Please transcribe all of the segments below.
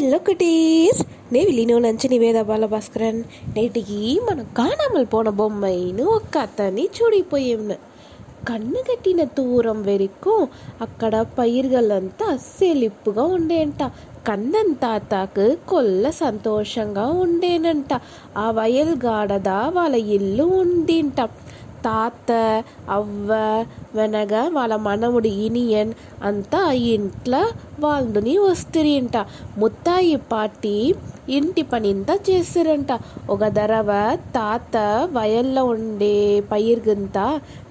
Hello cuties నే విలీనో lunch Niveda Balabhaskaran నేటికి మనం కానామల్ పోన బొమ్మైను ఒక అతని చూడిపోయాం కన్ను కట్టిన దూరం వరకు అక్కడ పైరుగలంతా సెలిప్పుగా ఉండేంట కన్నన్ తాతాకు కొల్ల సంతోషంగా ఉండేనంట ఆ వయల్ గాడద వాళ్ళ ఇల్లు ఉండింట తాత అవ్వ వెనగ వాళ్ళ మనముడు ఇనియన్ అంతా ఇంట్లో వాళ్ళని వస్తురింట ముత్తాయి పాటి ఇంటి పనింతా చేస్తారంట ఒక దరవ తాత వయల్లో ఉండే పైరుగంతా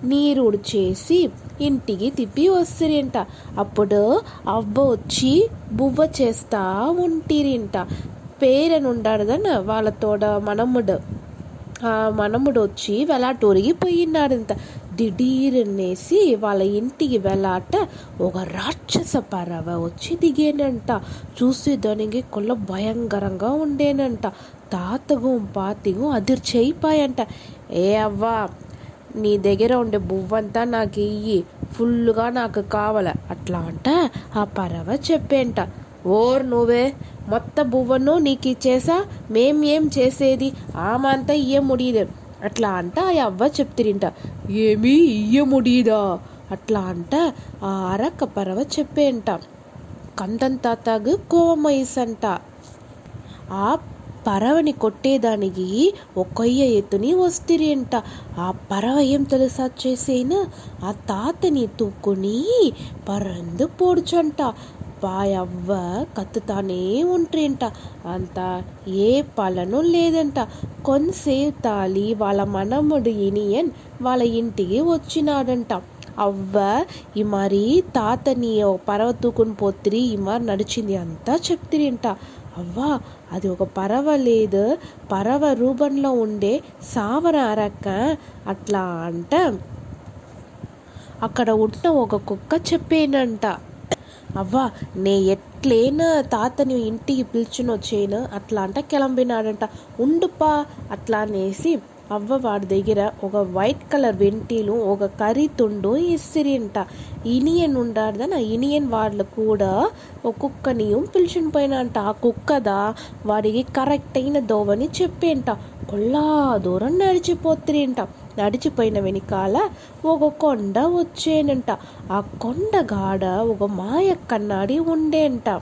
నీరుడు చేసి ఇంటికి తిప్పి వస్తారంట అప్పుడు అవ్వ వచ్చి బువ్వ చేస్తా ఉంటిరింట పేరనుండాడదన వాళ్ళ తోడ మనముడు ఆ మనముడు వచ్చి వెలాటూరికి పోయినాడంత దిడీరనేసి వాళ్ళ ఇంటికి వెళ్ళాట ఒక రాక్షస పరవ వచ్చి దిగేనంట. చూసేదానికి కొల్ల భయంకరంగా ఉండేనంట. తాతగు పాతిగు అదిర్చేయిపాయంట. ఏ అవ్వా నీ దగ్గర ఉండే బువ్వంతా నాకు ఇయ్యి ఫుల్గా నాకు కావాల అట్లా అంట ఆ పరవ చెప్పేంట. ఓర్ నువ్వే మొత్త బువ్వను నీకు ఇచ్చేసా మేం ఏం చేసేది? ఆమంతా ఇయ్య ముడియదు అట్లా అంట ఆ అవ్వ చెప్తిరింట. ఏమీ ఇయ్య ముడిదా అట్లా అంట ఆ అరక్క పరవ చెప్పేంట. కందన్ తాతాగు కోవమయసంట ఆ పరవని కొట్టేదానికి ఒకయ్య ఎత్తుని వస్తిరేంట. ఆ పరవ ఏం తెలుసా చేసేనా? ఆ తాతని తూక్కుని పరందు పోడుచంట. వాయవ్వ కత్తుతానే ఉంట్రేంట. అంత ఏ పలను లేదంట. కొంతసేపు తాలి వాళ్ళ మనముడు ఇనియన్ వాళ్ళ ఇంటికి వచ్చినాడంట. అవ్వ ఈ మరి తాతని పరవ తూకుని పోతిరి ఈ మరి నడిచింది అంతా చెప్తిరింట. అవ్వా అది ఒక పరవ లేదు. పరవ రూపంలో ఉండే సావర అరక్క అట్లా అంట. అక్కడ ఉన్న ఒక కుక్క చెప్పేనంట. అవ్వా నే ఎట్లేనా తాతని ఇంటికి పిలిచినొచ్చేను అట్లా అంట కిలంబినాడంట. ఉండుపా అట్లా అనేసి అవ్వ వాడి దగ్గర ఒక వైట్ కలర్ వెంటీలు ఒక కర్రీ తుండు ఇస్తిరింట ఇనియన్ ఉండాడదని ఆ ఇనియన్ వాళ్ళు కూడా ఒక కుక్కని పిలిచిన పోయినంట ఆ కుక్కదా వాడికి కరెక్ట్ అయిన దోవని చెప్పేంట. కొల్లా దూరం నడిచిపోతుంట నడిచిపోయిన వెనకాల ఒక కొండ వచ్చేనంట. ఆ కొండ గాడ ఒక మాయ కన్నాడి ఉండేంట.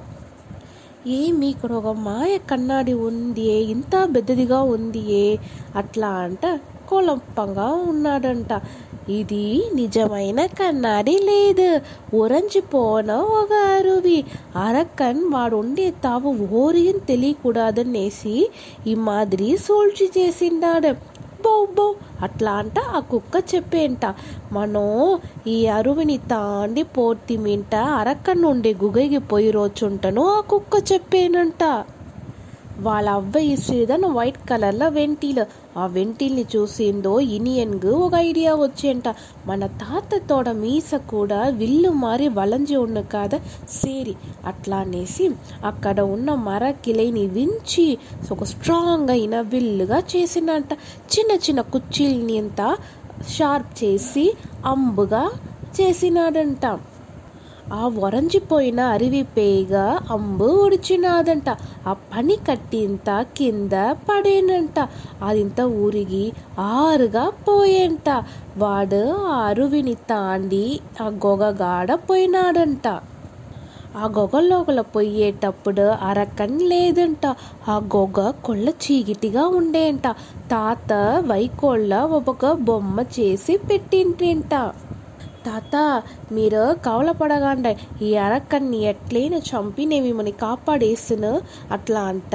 ఏమి ఇక్కడ ఒక మాయ కన్నాడి ఉంది ఇంత పెద్దదిగా ఉంది అట్లా అంట కొలంపంగా ఉన్నాడంట. ఇది నిజమైన కన్నాడి లేదు. ఉరంచిపోన ఒక అరువి. అరక్కన్ వాడు ఉండే తావు ఓరియం తెలియకూడదనేసి ఈ మాదిరి సోల్చి చేసిండాడు. బౌ అట్లా అంట ఆ కుక్క చెప్పేంట మనం ఈ అరువిని తాండి పోర్తిమింట అరక్క నుండి గుగైకి పోయి రోజుంటను ఆ కుక్క చెప్పేనంట. వాళ్ళ అవ్వ ఇసేదన్న వైట్ కలర్లో వెంటీలు. ఆ వెంటిల్ని చూసిందో ఇనియన్కు ఒక ఐడియా వచ్చేంట. మన తాత తోడ మీస కూడా విల్లు మారి వలంజి ఉన్న కాదా సేరి. అట్లా అనేసి అక్కడ ఉన్న మర కిలైని వించి ఒక స్ట్రాంగ్ అయిన విల్లుగా చేసినంట చిన్న చిన్న కుర్చీల్ని అంతా షార్ప్ చేసి అంబుగా చేసినాడంట. ఆ వరంజిపోయిన అరివి పేగ అంబు ఒడిచినాదంట. ఆ పని కట్టింత కింద పడేనంట. అదింత ఊరిగి ఆరుగా పోయేంట. వాడు ఆ అరువిని తాండి ఆ గొగగాడ పోయినాడంట. ఆ గొగలోగల పోయేటప్పుడు అరకన్ లేదంట ఆ గొగ కొళ్ళ చీగిటిగా ఉండేంట. తాత వైకోళ్ళ ఒక బొమ్మ చేసి పెట్టింటేంట తాత మీరు కవలపడగాండ ఈ అరక్కన్ని ఎట్లైనా చంపి నేను మిమ్మల్ని కాపాడేస్తును అట్లా అంట.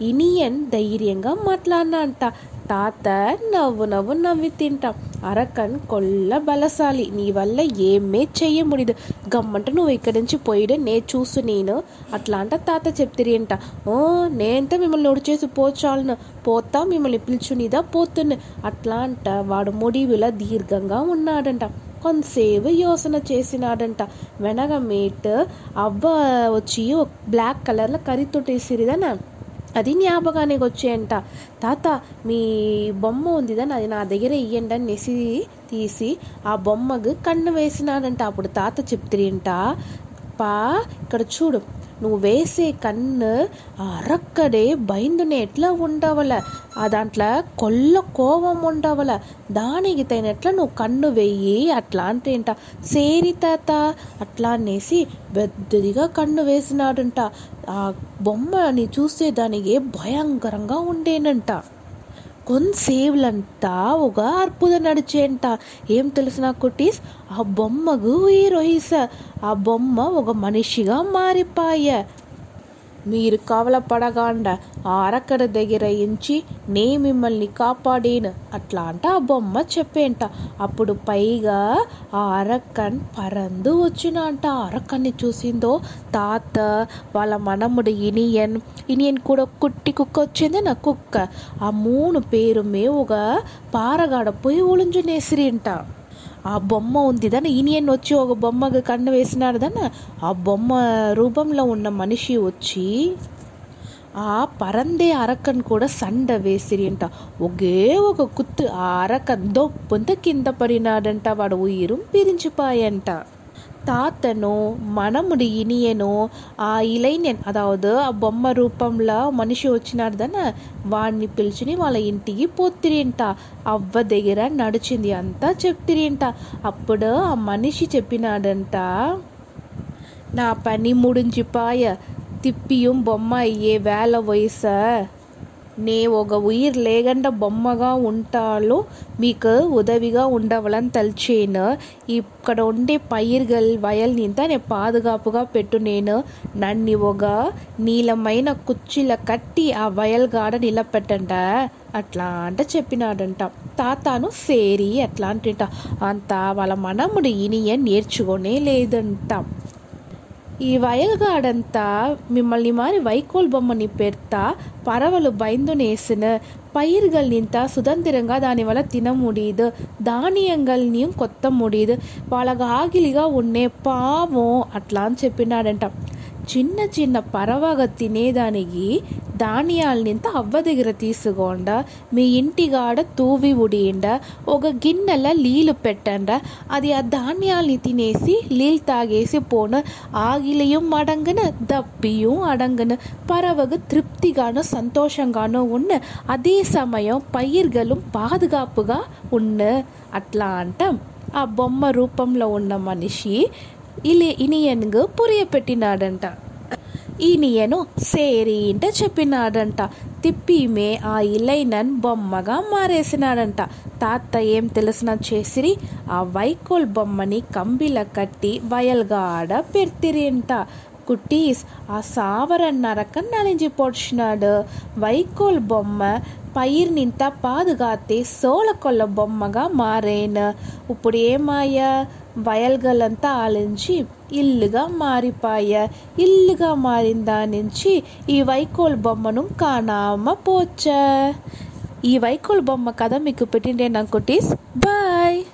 ఇనియన్ ధైర్యంగా మాట్లాడినా అంట. తాత నవ్వు నవ్వు నవ్వి తింటా అరకన్ కొల్ల బలసాలి నీ వల్ల ఏమే చెయ్య ముడిదు. గమ్మంట నువ్వు ఇక్కడి నుంచి పోయిడు నే చూసు నేను. అట్లా అంట తాత చెప్తిరింట. ఓ నేంత మిమ్మల్ని ఒడిచేసి పోచాలను. పోతా మిమ్మల్ని పిలుచునిదా పోతున్నా. అట్లా అంట వాడు ముడివిలా దీర్ఘంగా ఉన్నాడంట. కొంతసేపు యోసన చేసినాడంట. వెనక మేట్ అవ్వ వచ్చి ఒక బ్లాక్ కలర్లో కర్రీ తొట్టేసిరిదనా అది జ్ఞాపకానికి వచ్చేయంట. తాత మీ బొమ్మ ఉందిదని అది నా దగ్గర ఇయ్యండి అని నెసి తీసి ఆ బొమ్మకు కన్ను వేసినాడంట. అప్పుడు తాత చెప్తిరింట పా ఇక్కడ చూడు నువ్వు వేసే కన్ను ఆ అరక్కడే బైందునే ఎట్లా ఉండవల? ఆ దాంట్లో కొల్ల కోపం ఉండవల? దానికి తగినట్ల నువ్వు కన్ను వెయ్యి అట్లా అంటేంట. సేరి తాత అట్లా అనేసి పెద్దదిగా కన్ను వేసినాడంట. ఆ బొమ్మని చూసేదానికి భయంకరంగా ఉండేనంట. కొంతసేపులంతా ఒక అర్పుద నడిచేంట. ఏం తెలిసిన కుటీస్ ఆ బొమ్మకు హీరోయిస్ ఆ బొమ్మ ఒక మనిషిగా మారిపాయ. మీరు కవల పడగాండ ఆ దగ్గర ఇంచి నే మిమ్మల్ని కాపాడేను. అట్లా అంట ఆ బొమ్మ చెప్పేంట. అప్పుడు పైగా ఆ అరక్కన్ పరందు వచ్చిన అంట ఆ అరక్కన్ని చూసిందో తాత వాళ్ళ మనముడు ఇనియన్. ఇనియన్ కూడా కుట్టి కుక్క వచ్చింది నా కుక్క. ఆ మూడు పేరుమే ఒక పారగాడ పోయి ఒళుంజునేసిరింట ఆ బొమ్మ ఉంది దాని ఈనియన్ వచ్చి ఒక బొమ్మకు కన్ను వేసినాడు దాన్ని. ఆ బొమ్మ రూపంలో ఉన్న మనిషి వచ్చి ఆ పరందే అరకన్ కూడా సండ వేసిరింట ఒకే ఒక కుత్తు ఆ అరక దొప్పంత కింద పడినాడంట వాడు ఉయిరు పిరించిపాయంట తాతను మనముడి ఇనియను ఆ ఇలైనన్ అదావదు ఆ బొమ్మ రూపంలో మనిషి వచ్చినాడు దన వాడిని పిలిచిని వాళ్ళ ఇంటికి పోతిరింట అవ్వ దగ్గర నడిచింది అంతా చెప్తిరింట అప్పుడు ఆ మనిషి చెప్పినాడంట నా పని ముడించిపాయ తిప్పిயும் బొమ్మ అయ్యే వేల వయసు నే ఒక ఉయిర్ లేకుండా బొమ్మగా ఉంటాలో మీకు ఉదవిగా ఉండవలని తలిచేను. ఇక్కడ ఉండే పైర్గల్ వయల్ నింత నేను పాదుగాపుగా పెట్టు నేను నన్ను ఒక నీలమైన కుర్చీల కట్టి ఆ వయల్ గాడ నిలబెట్టంట అట్లా అంట చెప్పినాడంట. తాతాను సేరి అట్లా అంటంట అంత వాళ్ళ మనముడు ఇనియ నేర్చుకోనే లేదంట. ఈ వయల్గాడంతా మిమ్మల్ని మారి వైకోల్ బొమ్మని పెడతా పరవలు బైందునేసిన பயிர்கள் நின்றா சுதந்திரங்க దాని వల్ల తిన ముడియదు ధాన్యంగల్ని కొత్త ముడియదు వాళ్ళకి ఆగిలిగా ఉండే పావం అట్లా అని చెప్పినాడంట చిన్న చిన్న పరవగా తినేదానికి ಧಾನ್ಯಾಲ್ನಿಂದ అవ్వదగ్గర తీసుకోండ మీ ఇంటిగాడ తూవి ఉడియండ ఒక గిన్నెల నీళ్ళు పెట్టండ అది ఆ ధాన్యాల్ని తినేసి నీళ్ళు తాగేసి పోను ఆగిలయం అడంగన దప్పియం అడంగన பறவகு திருப்திகானும் సంతోషంగాను ఉన్న అదే సమయం పైర్గలు పాదుగాపుగా ఉన్న అట్లా అంట ఆ బొమ్మ రూపంలో ఉన్న మనిషి ఇలే ఇనియన్గు పురియపెట్టినాడంట ఈనియను సేరి ఇంట చెప్పినాడంట. తిప్పిమే ఆ ఇలైనన్ బొమ్మగా మారేసినాడంట. తాత ఏం తెలిసిన చేసిరి? ఆ వైకోల్ బొమ్మని కంబిల కట్టి వయల్గాడ పెర్తిరింట కుటీస్ ఆ సావరన్నరక నలించి పొడిచినాడు. వైకోల్ బొమ్మ పైర్ నింత పాదుగాతే సోళకొల్ల బొమ్మగా మారేను. ఇప్పుడు ఏమాయా వయల్గలంతా ఆలించి ఇల్లుగా మారిపాయ ఇల్లుగా మారిన దాని నుంచి ఈ వైకోల్ బొమ్మను కానామ పోచ్చ ఈ వైకోల్ బొమ్మ కథ మీకు పెట్టిండే నాకు బాయ్